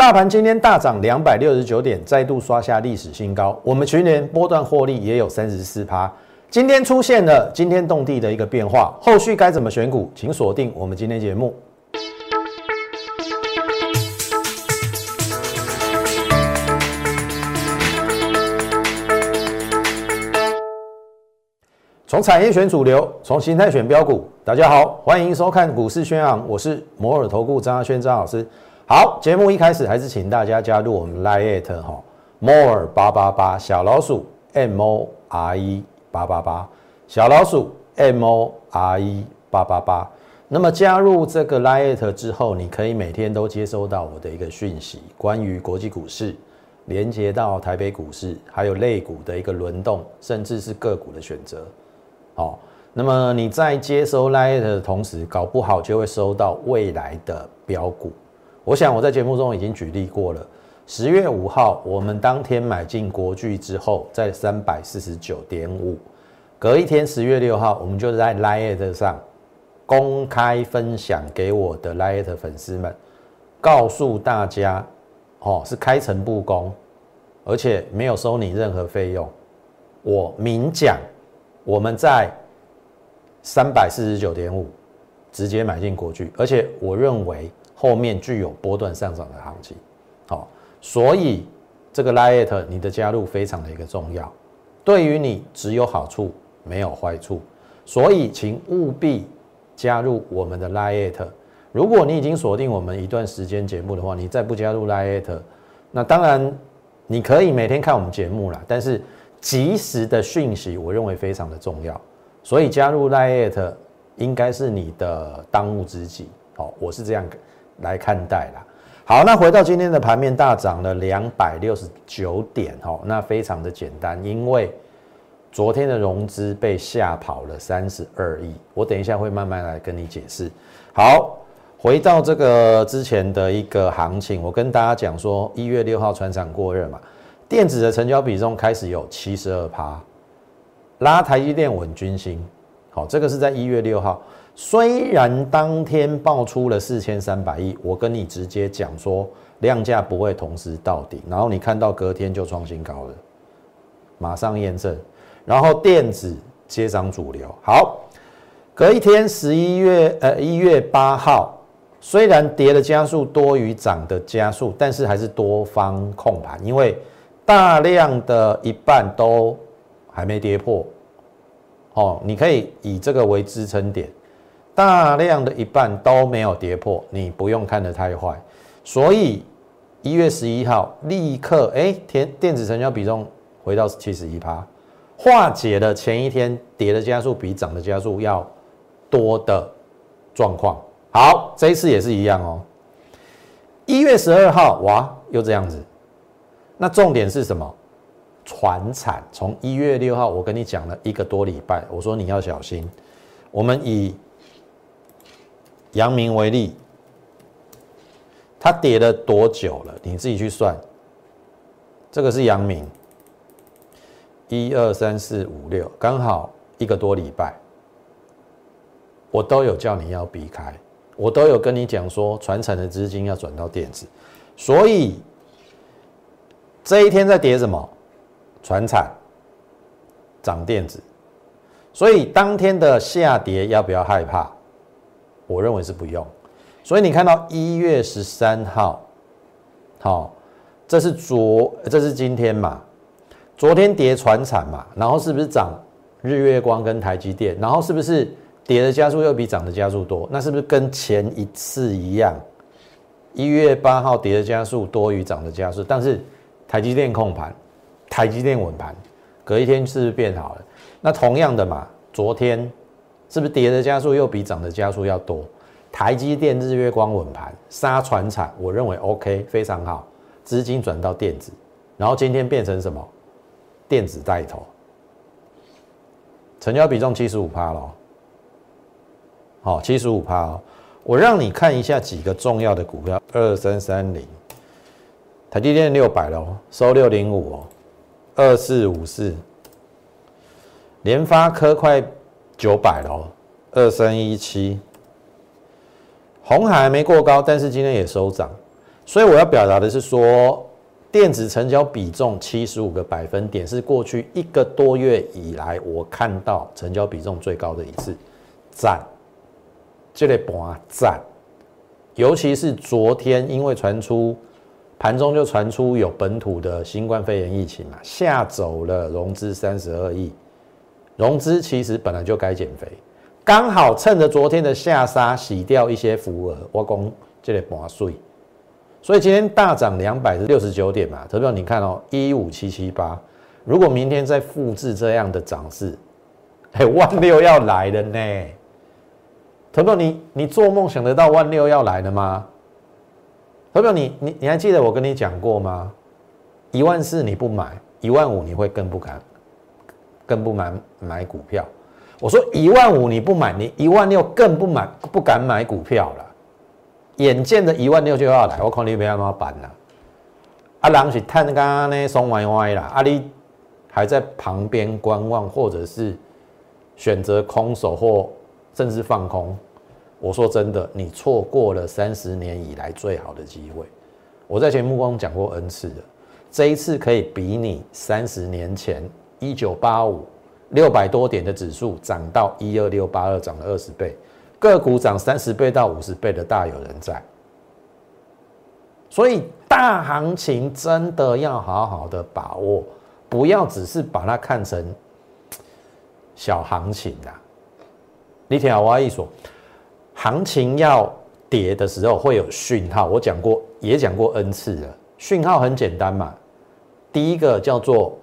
大盘今天大涨两百六十九点，再度刷下历史新高。我们去年波段获利也有三十四趴。今天出现了惊天动地的一个变化，后续该怎么选股，请锁定我们今天节目。从产业选主流，从形态选标股。大家好，欢迎收看股市宣扬，我是摩尔投顾张阿轩张老师。好，节目一开始还是请大家加入我们 Line 哈，more 八八八小老鼠 M O R E 八八八小老鼠 M O R E 八八八。那么加入这个 Line 之后，你可以每天都接收到我的一个讯息，关于国际股市，连接到台北股市，还有类股的一个轮动，甚至是个股的选择。好，那么你在接收 Line 的同时，搞不好就会收到未来的标股。我想我在节目中已经举例过了。十月五号，我们当天买进国巨之后，在三百四十九点五。隔一天，十月六号，我们就在 Lite 上公开分享给我的 Lite 粉丝们，告诉大家，哦，是开诚布公，而且没有收你任何费用。我明讲，我们在三百四十九点五直接买进国巨，而且我认为。后面具有波段上涨的行情，好，所以这个 Lite 你的加入非常的一个重要，对于你只有好处没有坏处，所以请务必加入我们的 Lite。如果你已经锁定我们一段时间节目的话，你再不加入 Lite，那当然你可以每天看我们节目啦，但是及时的讯息我认为非常的重要，所以加入 Lite 应该是你的当务之急。好，我是这样。来看待啦。好，那回到今天的盘面大涨了两百六十九点，哈，那非常的简单，因为昨天的融资被吓跑了三十二亿，我等一下会慢慢来跟你解释。好，回到这个之前的一个行情，我跟大家讲说，一月六号船厂过热嘛，电子的成交比重开始有七十二趴，拉台积电稳军心，好，这个是在一月六号。虽然当天爆出了四千三百亿，我跟你直接讲说量价不会同时到底，然后你看到隔天就创新高了，马上验证，然后电子接涨主流。好，隔一天十一月呃一月八号，虽然跌的加速多于涨的加速，但是还是多方控盘，因为大量的一半都还没跌破。哦，你可以以这个为支撑点。大量的一半都没有跌破，你不用看得太坏。所以一月十一号立刻，哎，电电子成交比重回到七十一趴，化解了前一天跌的加速比涨的加速要多的状况。好，这一次也是一样哦。一月十二号，哇，又这样子。那重点是什么？船产从一月六号，我跟你讲了一个多礼拜，我说你要小心。我们以阳明为例，它跌了多久了？你自己去算。这个是阳明，一二三四五六，刚好一个多礼拜，我都有叫你要避开，我都有跟你讲说，传承的资金要转到电子，所以这一天在跌什么？传产涨电子，所以当天的下跌要不要害怕？我认为是不用，所以你看到一月十三号，好，这是昨，这是今天嘛？昨天跌船产嘛，然后是不是涨日月光跟台积电？然后是不是跌的加速又比涨的加速多？那是不是跟前一次一样？一月八号跌的加速多于涨的加速，但是台积电控盘，台积电稳盘，隔一天是不是变好了？那同样的嘛，昨天。是不是跌的加速又比涨的加速要多？台积电、日月光稳盘，杀船产，我认为 OK，非常好。资金转到电子，然后今天变成什么？电子带头，成交比重七十五趴了。好，七十五趴哦。我让你看一下几个重要的股票：二三三零，台积电六百喽，收六零五哦。二四五四，联发科快。九百喽，二三一七，红海没过高，但是今天也收涨，所以我要表达的是说，电子成交比重七十五个百分点是过去一个多月以来我看到成交比重最高的一次，赞，这类盘赞，尤其是昨天因为传出盘中就传出有本土的新冠肺炎疫情嘛，吓走了融资三十二亿，融资其实本来就该减肥。刚好趁着昨天的下杀洗掉一些浮额，我讲这个盘碎，所以今天大涨两百六十九点嘛。投票你看哦，一五七七八，如果明天再复制这样的涨势，哎，万六要来了呢。投票你你做梦想得到万六要来了吗？投票你你你还记得我跟你讲过吗？一万四你不买，一万五你会更不敢，更不买买股票。我说一万五你不买，你一万六更不买，不敢买股票了。眼见着一万六就要来，我看你没那么办了。啊，人是探刚刚呢松歪歪啦，啊，你还在旁边观望，或者是选择空手或甚至放空。我说真的，你错过了三十年以来最好的机会。我在节目中讲过 N 次的，这一次可以比你三十年前一九八五。六百多点的指数涨到一二六八二，涨了二十倍，个股涨三十倍到五十倍的大有人在。所以大行情真的要好好的把握，不要只是把它看成小行情啊。你听我一说，行情要跌的时候会有讯号，我讲过也讲过 N 次了。讯号很简单嘛，第一个叫做。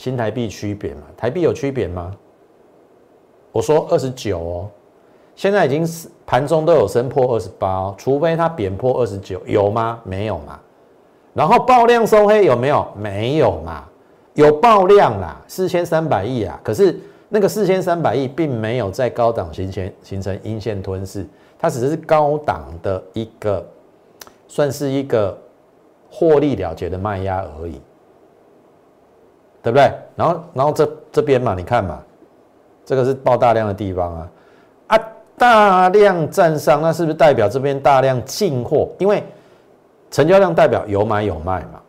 新台币区别嘛？台币有区别吗？我说二十九哦，现在已经是盘中都有升破二十八哦，除非它贬破二十九，有吗？没有嘛。然后爆量收黑有没有？没有嘛。有爆量啦，四千三百亿啊，可是那个四千三百亿并没有在高档形成形成阴线吞噬，它只是高档的一个算是一个获利了结的卖压而已。对不对？然后，然后这这边嘛，你看嘛，这个是爆大量的地方啊，啊，大量站上，那是不是代表这边大量进货？因为成交量代表有买有卖嘛，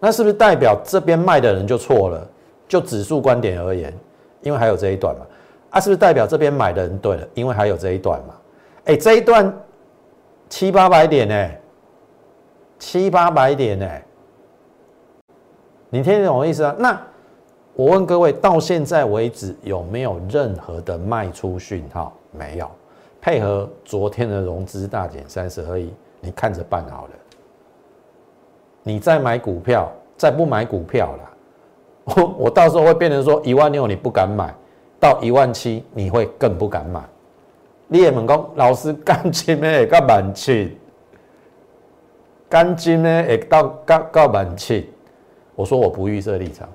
那是不是代表这边卖的人就错了？就指数观点而言，因为还有这一段嘛，啊，是不是代表这边买的人对了？因为还有这一段嘛，哎，这一段七八百点呢，七八百点呢。你听得懂我意思啊？那我问各位，到现在为止有没有任何的卖出讯号？没有。配合昨天的融资大减三十二亿，你看着办好了。你再买股票，再不买股票了，我我到时候会变成说一万六你不敢买，到一万七你会更不敢买。你也问讲，老师干金呢会到万七，干金呢会到到到万七。我说我不预设立场，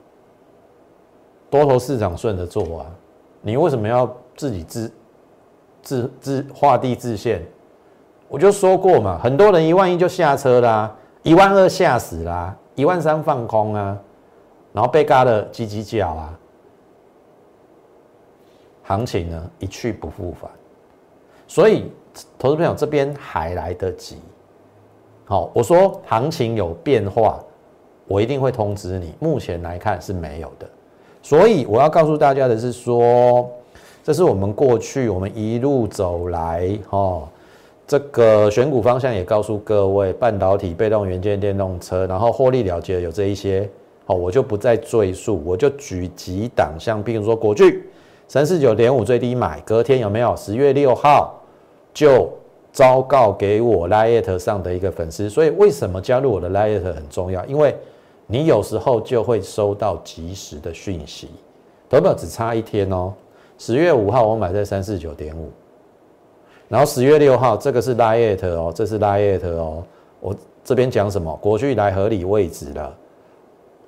多头市场顺着做啊！你为什么要自己自自自画地自限？我就说过嘛，很多人一万一就下车啦，一万二吓死啦，一万三放空啊，然后被嘎的叽叽叫啊，行情呢一去不复返，所以投资朋友这边还来得及。好，我说行情有变化。我一定会通知你。目前来看是没有的，所以我要告诉大家的是说，这是我们过去我们一路走来，哦，这个选股方向也告诉各位，半导体、被动元件、电动车，然后获利了结有这一些，好，我就不再赘述，我就举几档，像比如说国巨三四九点五最低买，隔天有没有？十月六号就。昭告给我 Lite 上的一个粉丝，所以为什么加入我的 Lite 很重要？因为你有时候就会收到及时的讯息，投票只差一天哦。十月五号我买在三四九点五，然后十月六号这个是 Lite 哦，这是 Lite 哦。我这边讲什么？国巨来合理位置了，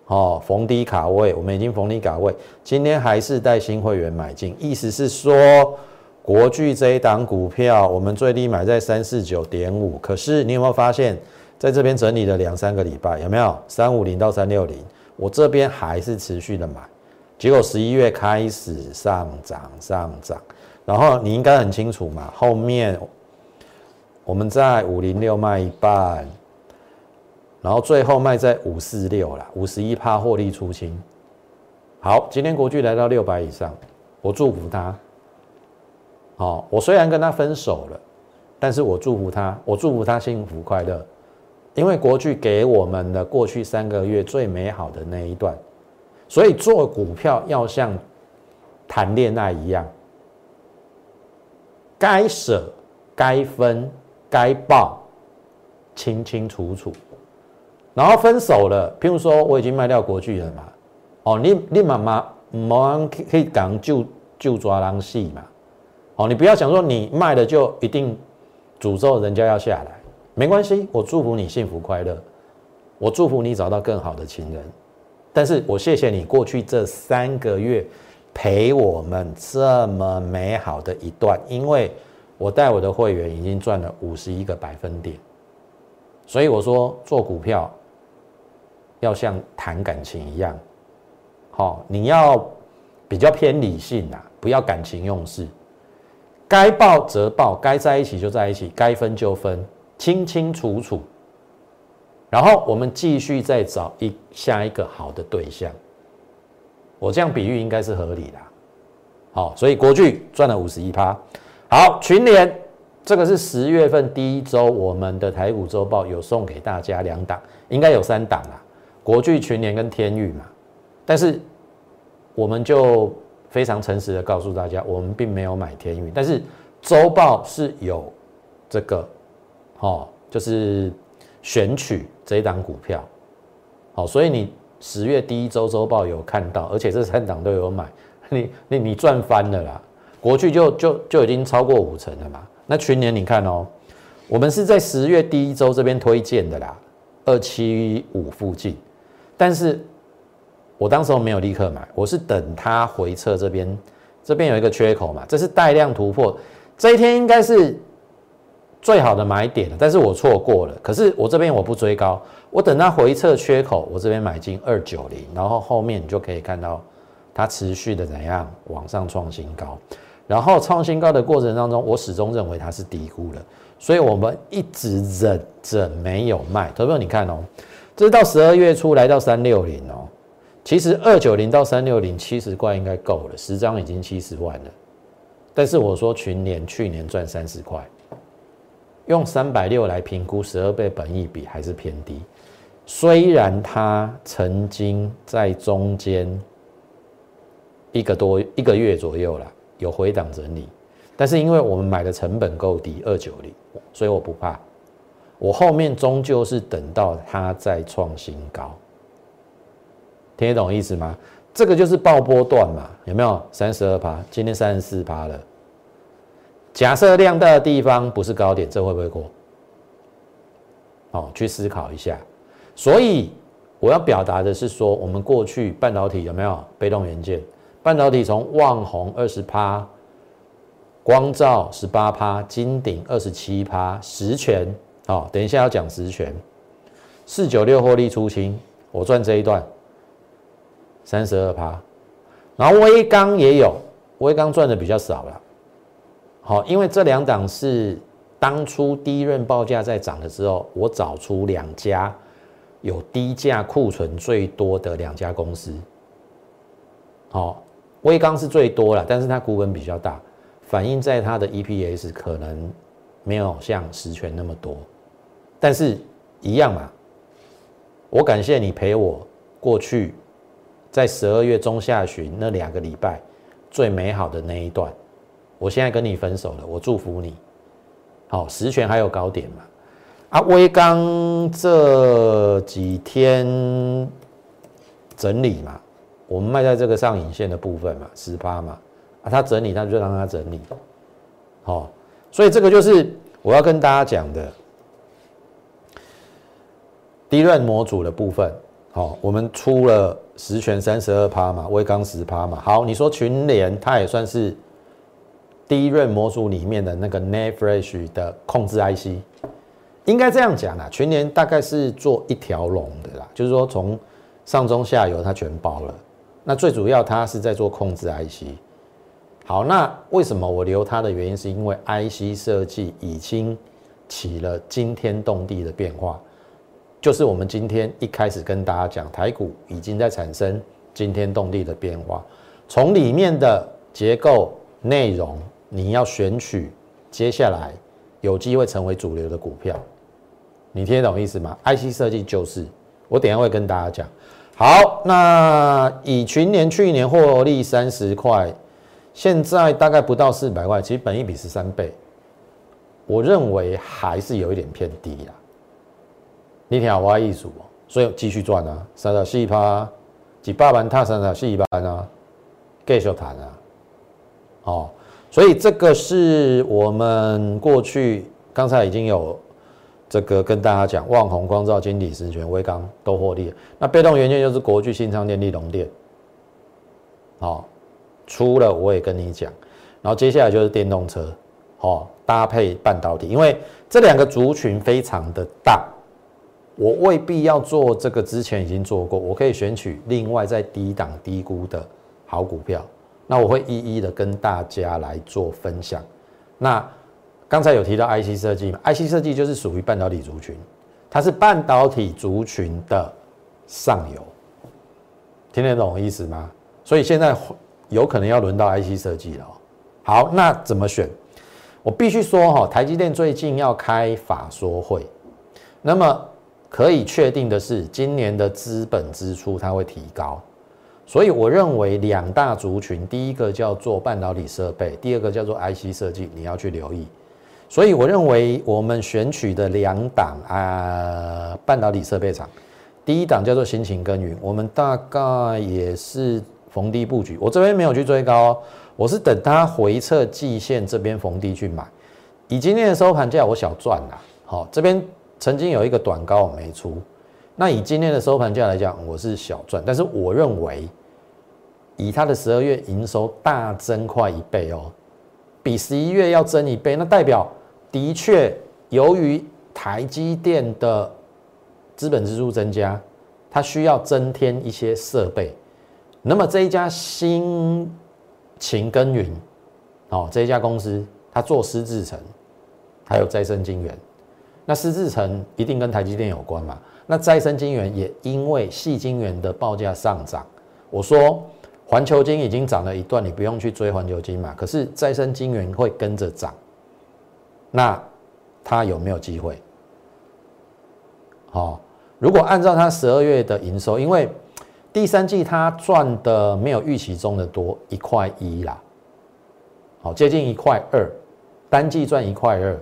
哦，逢低卡位，我们已经逢低卡位，今天还是带新会员买进，意思是说。国巨这一档股票，我们最低买在三四九点五，可是你有没有发现，在这边整理了两三个礼拜，有没有三五零到三六零？我这边还是持续的买，结果十一月开始上涨上涨，然后你应该很清楚嘛，后面我们在五零六卖一半，然后最后卖在五四六啦，五十一趴获利出清。好，今天国巨来到六百以上，我祝福他。好，我虽然跟他分手了，但是我祝福他，我祝福他幸福快乐，因为国巨给我们的过去三个月最美好的那一段，所以做股票要像谈恋爱一样，该舍、该分、该报，清清楚楚。然后分手了，譬如说我已经卖掉国巨了嘛，哦，你你妈妈冇可以讲就就抓狼戏嘛，哦，你不要想说你卖了就一定诅咒人家要下来，没关系，我祝福你幸福快乐，我祝福你找到更好的情人，但是我谢谢你过去这三个月陪我们这么美好的一段，因为我带我的会员已经赚了五十一个百分点，所以我说做股票。要像谈感情一样，好，你要比较偏理性啊，不要感情用事。该报则报，该在一起就在一起，该分就分，清清楚楚。然后我们继续再找一下一个好的对象。我这样比喻应该是合理的。好，所以国巨赚了五十一趴。好，群联这个是十月份第一周，我们的台股周报有送给大家两档，应该有三档啦。国巨群联跟天域嘛，但是我们就非常诚实的告诉大家，我们并没有买天域，但是周报是有这个，哦，就是选取这一档股票，好，所以你十月第一周周报有看到，而且这三档都有买，你你你赚翻了啦，国去就就就已经超过五成了嘛，那去年你看哦，我们是在十月第一周这边推荐的啦，二七五附近。但是，我当时候没有立刻买，我是等它回撤这边，这边有一个缺口嘛，这是带量突破，这一天应该是最好的买点，但是我错过了。可是我这边我不追高，我等它回撤缺口，我这边买进二九零，然后后面你就可以看到它持续的怎样往上创新高，然后创新高的过程当中，我始终认为它是低估了，所以我们一直忍着没有卖。投票你看哦。这是到十二月初来到三六零哦，其实二九零到三六零七十块应该够了，十张已经七十万了。但是我说群年去年赚三十块，用三百六来评估十二倍本益比还是偏低。虽然它曾经在中间一个多一个月左右了有回档整理，但是因为我们买的成本够低二九零，所以我不怕。我后面终究是等到它再创新高，听得懂意思吗？这个就是爆波段嘛，有没有？三十二趴，今天三十四趴了。假设量大的地方不是高点，这会不会过？哦，去思考一下。所以我要表达的是说，我们过去半导体有没有被动元件？半导体从旺红二十趴，光照十八趴，金鼎二十七趴，十全。好，等一下要讲十全，四九六获利出清，我赚这一段三十二趴，然后微钢也有，微钢赚的比较少了。好，因为这两档是当初第一任报价在涨的时候，我找出两家有低价库存最多的两家公司。好，威钢是最多了，但是它股本比较大，反映在它的 EPS 可能没有像实权那么多。但是，一样嘛。我感谢你陪我过去，在十二月中下旬那两个礼拜最美好的那一段。我现在跟你分手了，我祝福你。好，实权还有高点嘛？啊，威刚这几天整理嘛，我们卖在这个上影线的部分嘛，十八嘛。啊，他整理，那就让他整理。好，所以这个就是我要跟大家讲的。低润模组的部分，好，我们出了十权三十二趴嘛，微钢十趴嘛。好，你说群联它也算是第一润模组里面的那个 Net Flash 的控制 IC，应该这样讲啦。全年大概是做一条龙的啦，就是说从上中下游它全包了。那最主要它是在做控制 IC。好，那为什么我留它的原因，是因为 IC 设计已经起了惊天动地的变化。就是我们今天一开始跟大家讲，台股已经在产生惊天动地的变化，从里面的结构内容，你要选取接下来有机会成为主流的股票，你听得懂意思吗？IC 设计就是，我等下会跟大家讲。好，那以群年去年获利三十块，现在大概不到四百块，其实本一比十三倍，我认为还是有一点偏低啦。你听我意思哦，所以继续赚啊，三十四趴，几百万踏三十四班啊，继续谈啊。哦，所以这个是我们过去刚才已经有。这个跟大家讲，旺宏、光照、金体、实权、威刚都获利。那被动元件就是国巨、新昌电、力龙电。好，出了我也跟你讲。然后接下来就是电动车，哦，搭配半导体，因为这两个族群非常的大，我未必要做这个，之前已经做过，我可以选取另外在低档低估的好股票。那我会一一的跟大家来做分享。那。刚才有提到 IC 设计嘛？IC 设计就是属于半导体族群，它是半导体族群的上游，听得懂意思吗？所以现在有可能要轮到 IC 设计了。好，那怎么选？我必须说哈，台积电最近要开法说会，那么可以确定的是，今年的资本支出它会提高，所以我认为两大族群，第一个叫做半导体设备，第二个叫做 IC 设计，你要去留意。所以我认为我们选取的两档啊，半导体设备厂，第一档叫做辛勤耕耘，我们大概也是逢低布局。我这边没有去追高，我是等它回撤季线这边逢低去买。以今天的收盘价，我小赚啦。好，这边曾经有一个短高我没出，那以今天的收盘价来讲，我是小赚。但是我认为，以它的十二月营收大增快一倍哦，比十一月要增一倍，那代表。的确，由于台积电的资本支出增加，它需要增添一些设备。那么这一家新勤耕耘，哦，这一家公司它做湿制程，还有再生晶圆。那湿制成一定跟台积电有关嘛？那再生晶圆也因为细晶圆的报价上涨。我说环球金已经涨了一段，你不用去追环球金嘛。可是再生金源会跟着涨。那它有没有机会？好，如果按照它十二月的营收，因为第三季它赚的没有预期中的多，一块一啦，好，接近一块二，单季赚一块二，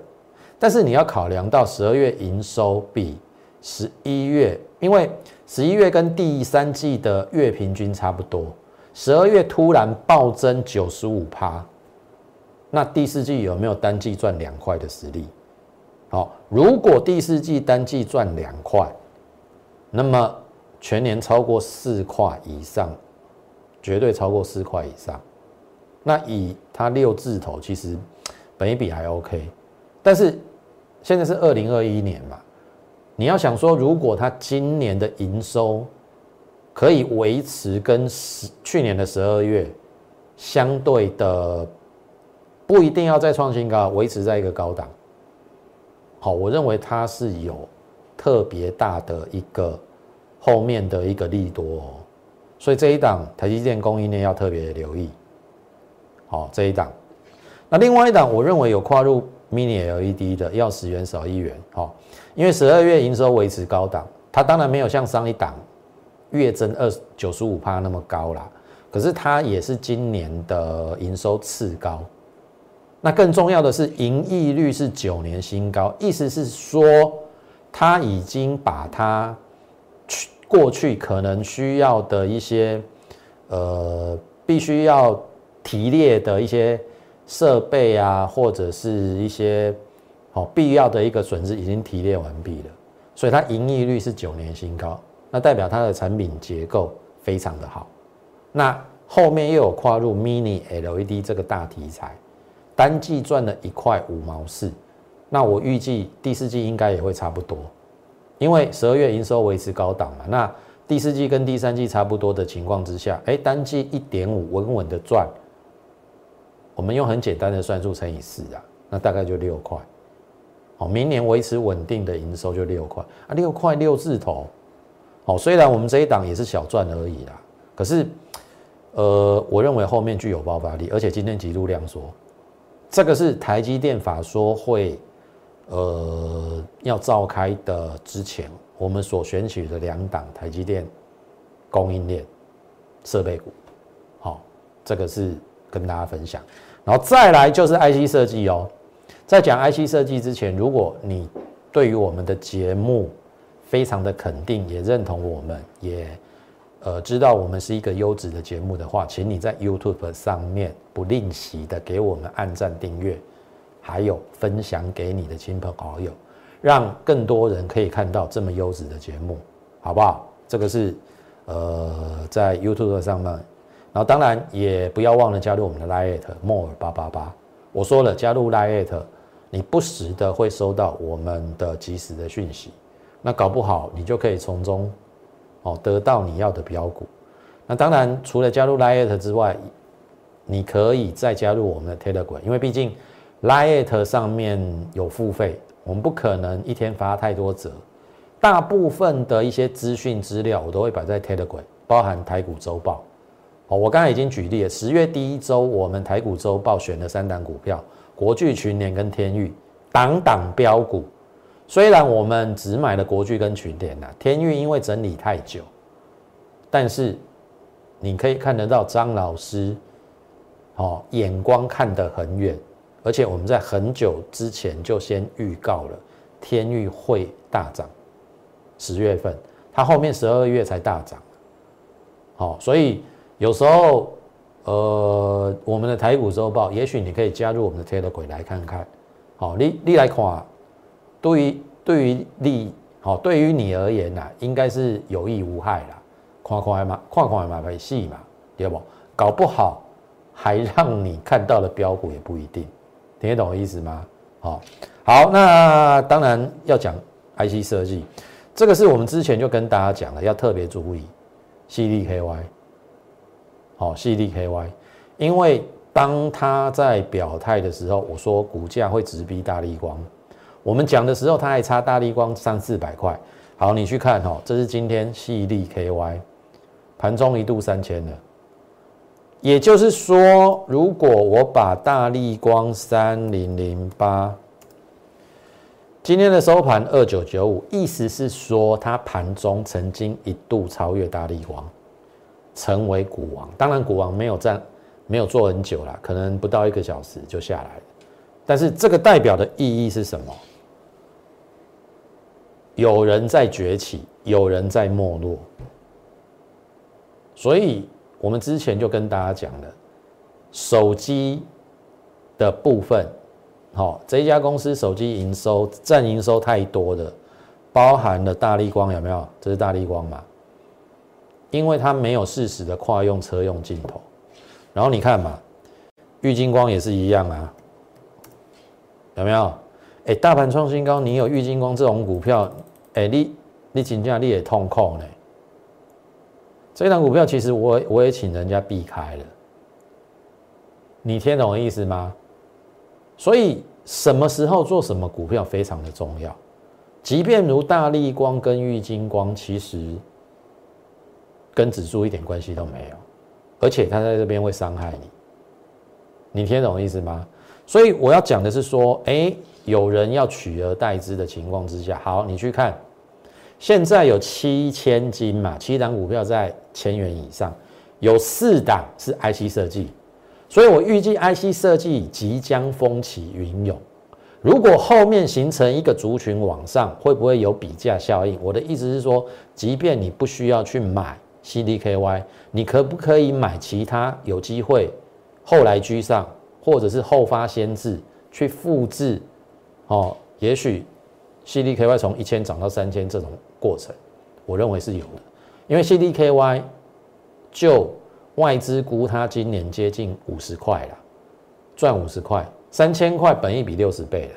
但是你要考量到十二月营收比十一月，因为十一月跟第三季的月平均差不多，十二月突然暴增九十五趴。那第四季有没有单季赚两块的实力？好，如果第四季单季赚两块，那么全年超过四块以上，绝对超过四块以上。那以它六字头，其实本一比还 OK。但是现在是二零二一年嘛，你要想说，如果它今年的营收可以维持跟十去年的十二月相对的。不一定要再创新高，维持在一个高档。好，我认为它是有特别大的一个后面的一个利多，哦，所以这一档台积电供应链要特别留意。好，这一档，那另外一档我认为有跨入 Mini LED 的，要十元少一元。好，因为十二月营收维持高档，它当然没有像上一档月增二九十五帕那么高啦，可是它也是今年的营收次高。那更重要的是，盈利率是九年新高，意思是说，它已经把它去过去可能需要的一些，呃，必须要提列的一些设备啊，或者是一些好必要的一个损失已经提列完毕了，所以它盈利率是九年新高，那代表它的产品结构非常的好，那后面又有跨入 Mini LED 这个大题材。单季赚了一块五毛四，那我预计第四季应该也会差不多，因为十二月营收维持高档嘛。那第四季跟第三季差不多的情况之下，哎，单季一点五稳稳的赚，我们用很简单的算术乘以四啊，那大概就六块。哦，明年维持稳定的营收就六块啊，六块六字头，哦，虽然我们这一档也是小赚而已啦，可是，呃，我认为后面具有爆发力，而且今天极度量缩，这个是台积电法说会，呃，要召开的之前，我们所选取的两档台积电供应链设备股，好，这个是跟大家分享，然后再来就是 IC 设计哦。在讲 IC 设计之前，如果你对于我们的节目非常的肯定，也认同我们，也呃知道我们是一个优质的节目的话，请你在 YouTube 上面不吝惜的给我们按赞、订阅，还有分享给你的亲朋好友，让更多人可以看到这么优质的节目，好不好？这个是呃在 YouTube 上面，然后当然也不要忘了加入我们的 Lite More 八八八，我说了加入 Lite。你不时的会收到我们的及时的讯息，那搞不好你就可以从中哦得到你要的标股。那当然，除了加入 Lite 之外，你可以再加入我们的 Telegram，因为毕竟 Lite 上面有付费，我们不可能一天发太多折。大部分的一些资讯资料我都会摆在 Telegram，包含台股周报。哦，我刚才已经举例了，十月第一周我们台股周报选了三档股票。国巨、群联跟天域，档档标股。虽然我们只买了国巨跟群联呐，天域因为整理太久，但是你可以看得到张老师，哦，眼光看得很远，而且我们在很久之前就先预告了天域会大涨，十月份，它后面十二月才大涨，好，所以有时候。呃，我们的台股周报，也许你可以加入我们的 Telegram 来看看。好，你你来看，对于对于你，好，对于你而言呐，应该是有益无害啦。看看嘛，看看嘛，拍戏嘛，对不？搞不好还让你看到了标股也不一定，听得懂我意思吗？好，好，那当然要讲 IC 设计，这个是我们之前就跟大家讲了，要特别注意 CDKY。好，，CDKY，因为当他在表态的时候，我说股价会直逼大力光。我们讲的时候，他还差大力光三四百块。好，你去看哈，这是今天细粒 KY 盘中一度三千了。也就是说，如果我把大力光三零零八今天的收盘二九九五，意思是说它盘中曾经一度超越大力光。成为股王，当然股王没有站，没有做很久了，可能不到一个小时就下来了。但是这个代表的意义是什么？有人在崛起，有人在没落。所以我们之前就跟大家讲了，手机的部分，好，这一家公司手机营收占营收太多的，包含了大力光，有没有？这是大力光嘛？因为它没有适时的跨用车用镜头，然后你看嘛，玉金光也是一样啊，有没有？哎，大盘创新高，你有玉金光这种股票，哎，你你请假你也痛苦呢。这档股票其实我我也请人家避开了，你听懂意思吗？所以什么时候做什么股票非常的重要，即便如大力光跟玉金光，其实。跟指数一点关系都没有，而且它在这边会伤害你，你听懂意思吗？所以我要讲的是说，哎，有人要取而代之的情况之下，好，你去看，现在有七千金嘛，七档股票在千元以上，有四档是 IC 设计，所以我预计 IC 设计即将风起云涌。如果后面形成一个族群往上，会不会有比价效应？我的意思是说，即便你不需要去买。CDKY，你可不可以买其他有机会后来居上，或者是后发先至去复制？哦，也许 CDKY 从一千涨到三千这种过程，我认为是有的。因为 CDKY 就外资估它今年接近五十块了，赚五十块，三千块本一比六十倍了，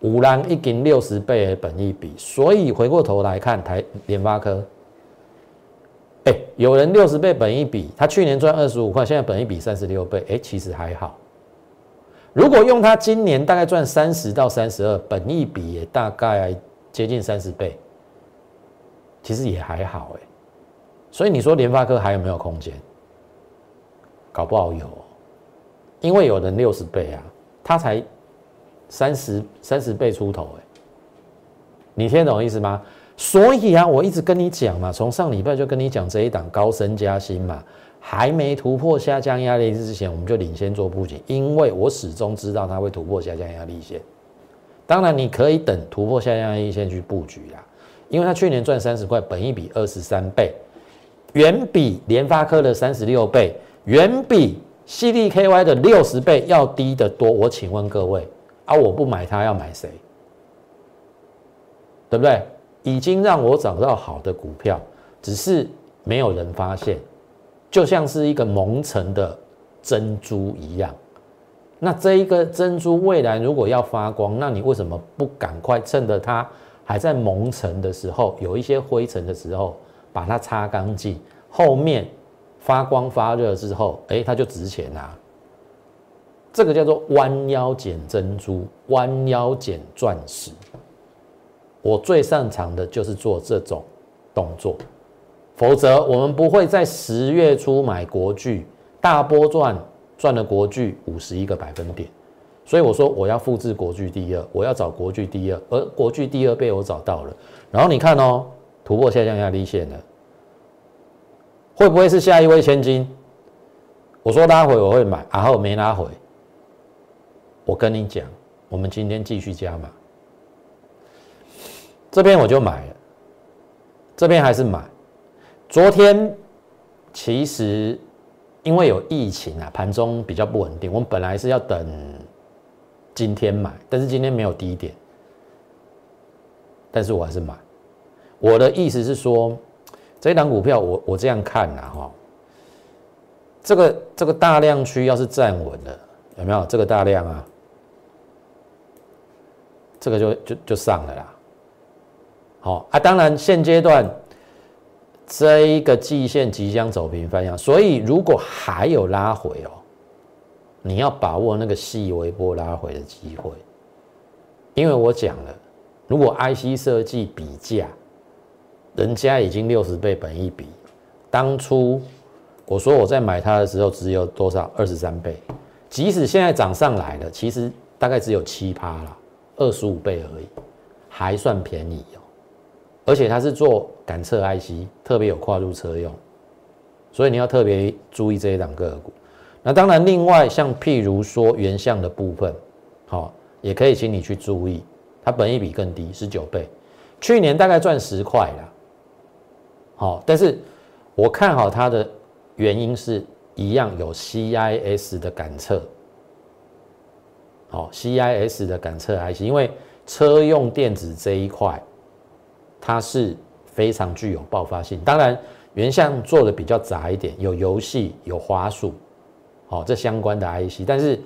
五郎一斤六十倍的本一比，所以回过头来看台联发科。有人六十倍本一比，他去年赚二十五块，现在本一比三十六倍，哎，其实还好。如果用它今年大概赚三十到三十二，本益比也大概接近三十倍，其实也还好哎。所以你说联发科还有没有空间？搞不好有，因为有人六十倍啊，它才三十三十倍出头哎，你听懂意思吗？所以啊，我一直跟你讲嘛，从上礼拜就跟你讲这一档高升加薪嘛，还没突破下降压力之前，我们就领先做布局，因为我始终知道它会突破下降压力线。当然，你可以等突破下降压力线去布局啦，因为它去年赚三十块，本益比二十三倍，远比联发科的三十六倍，远比 CDKY 的六十倍要低得多。我请问各位啊，我不买它要买谁？对不对？已经让我找到好的股票，只是没有人发现，就像是一个蒙尘的珍珠一样。那这一个珍珠未来如果要发光，那你为什么不赶快趁着它还在蒙尘的时候，有一些灰尘的时候，把它擦干净，后面发光发热之后，哎，它就值钱啦。这个叫做弯腰捡珍珠，弯腰捡钻石。我最擅长的就是做这种动作，否则我们不会在十月初买国巨大波赚赚了国巨五十一个百分点，所以我说我要复制国巨第二，我要找国巨第二，而国巨第二被我找到了。然后你看哦，突破下降压力线了，会不会是下一位千金？我说拉回我会买，然后没拉回，我跟你讲，我们今天继续加码。这边我就买了，这边还是买。昨天其实因为有疫情啊，盘中比较不稳定。我们本来是要等今天买，但是今天没有低点，但是我还是买。我的意思是说，这一档股票，我我这样看呐，哈，这个这个大量区要是站稳了，有没有这个大量啊？这个就就就上了啦。好啊，当然现阶段这一个季线即将走平翻阳，所以如果还有拉回哦，你要把握那个细微波拉回的机会，因为我讲了，如果 IC 设计比价，人家已经六十倍本一比，当初我说我在买它的时候只有多少二十三倍，即使现在涨上来了，其实大概只有七趴了，二十五倍而已，还算便宜哦。而且它是做感测 IC，特别有跨入车用，所以你要特别注意这一档个股。那当然，另外像譬如说原相的部分，好，也可以请你去注意，它本益比更低，十九倍，去年大概赚十块啦。好，但是我看好它的原因是一样有 CIS 的感测，好，CIS 的感测还行因为车用电子这一块。它是非常具有爆发性，当然原相做的比较杂一点，有游戏有花束，好这相关的 IC，但是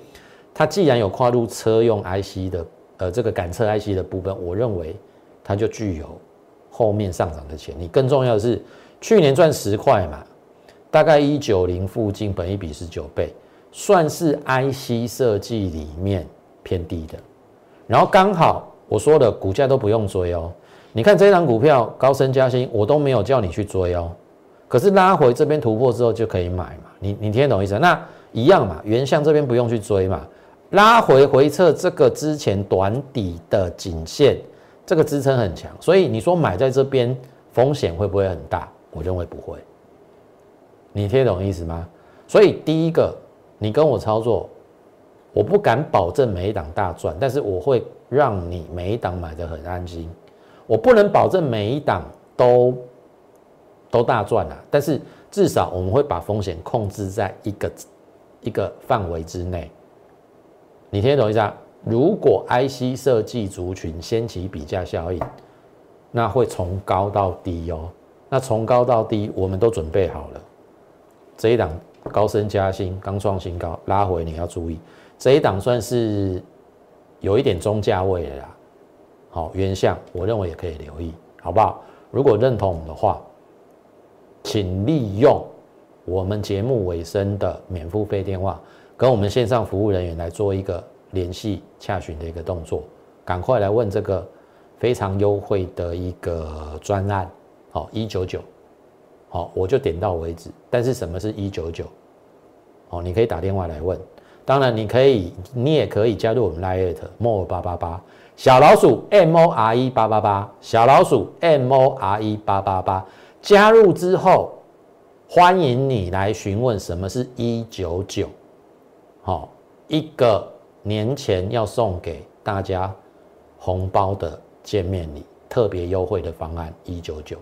它既然有跨入车用 IC 的，呃这个感测 IC 的部分，我认为它就具有后面上涨的潜力。更重要的是，去年赚十块嘛，大概一九零附近，本一比十九倍，算是 IC 设计里面偏低的。然后刚好我说的股价都不用追哦。你看这张股票高升加薪，我都没有叫你去追哦。可是拉回这边突破之后就可以买嘛？你你听得懂意思？那一样嘛，原相这边不用去追嘛。拉回回撤这个之前短底的颈线，这个支撑很强，所以你说买在这边风险会不会很大？我认为不会。你听懂意思吗？所以第一个，你跟我操作，我不敢保证每一档大赚，但是我会让你每一档买的很安心。我不能保证每一档都都大赚啊，但是至少我们会把风险控制在一个一个范围之内。你听懂意思啊？如果 IC 设计族群掀起比价效应，那会从高到低哦。那从高到低，我们都准备好了。这一档高升加薪，刚创新高，拉回你要注意。这一档算是有一点中价位的啦。好，原相我认为也可以留意，好不好？如果认同的话，请利用我们节目尾声的免付费电话，跟我们线上服务人员来做一个联系洽询的一个动作，赶快来问这个非常优惠的一个专案，好一九九，好我就点到为止。但是什么是一九九？哦，你可以打电话来问。当然，你可以，你也可以加入我们 Lite More 八八八小老鼠 M O R E 八八八小老鼠 M O R E 八八八。加入之后，欢迎你来询问什么是一九九。好，一个年前要送给大家红包的见面礼，特别优惠的方案一九九。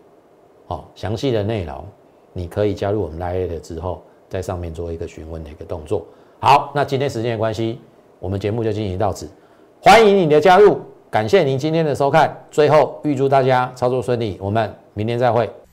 好，详细的内容你可以加入我们 Lite 之后，在上面做一个询问的一个动作。好，那今天时间的关系，我们节目就进行到此。欢迎你的加入，感谢您今天的收看。最后预祝大家操作顺利，我们明天再会。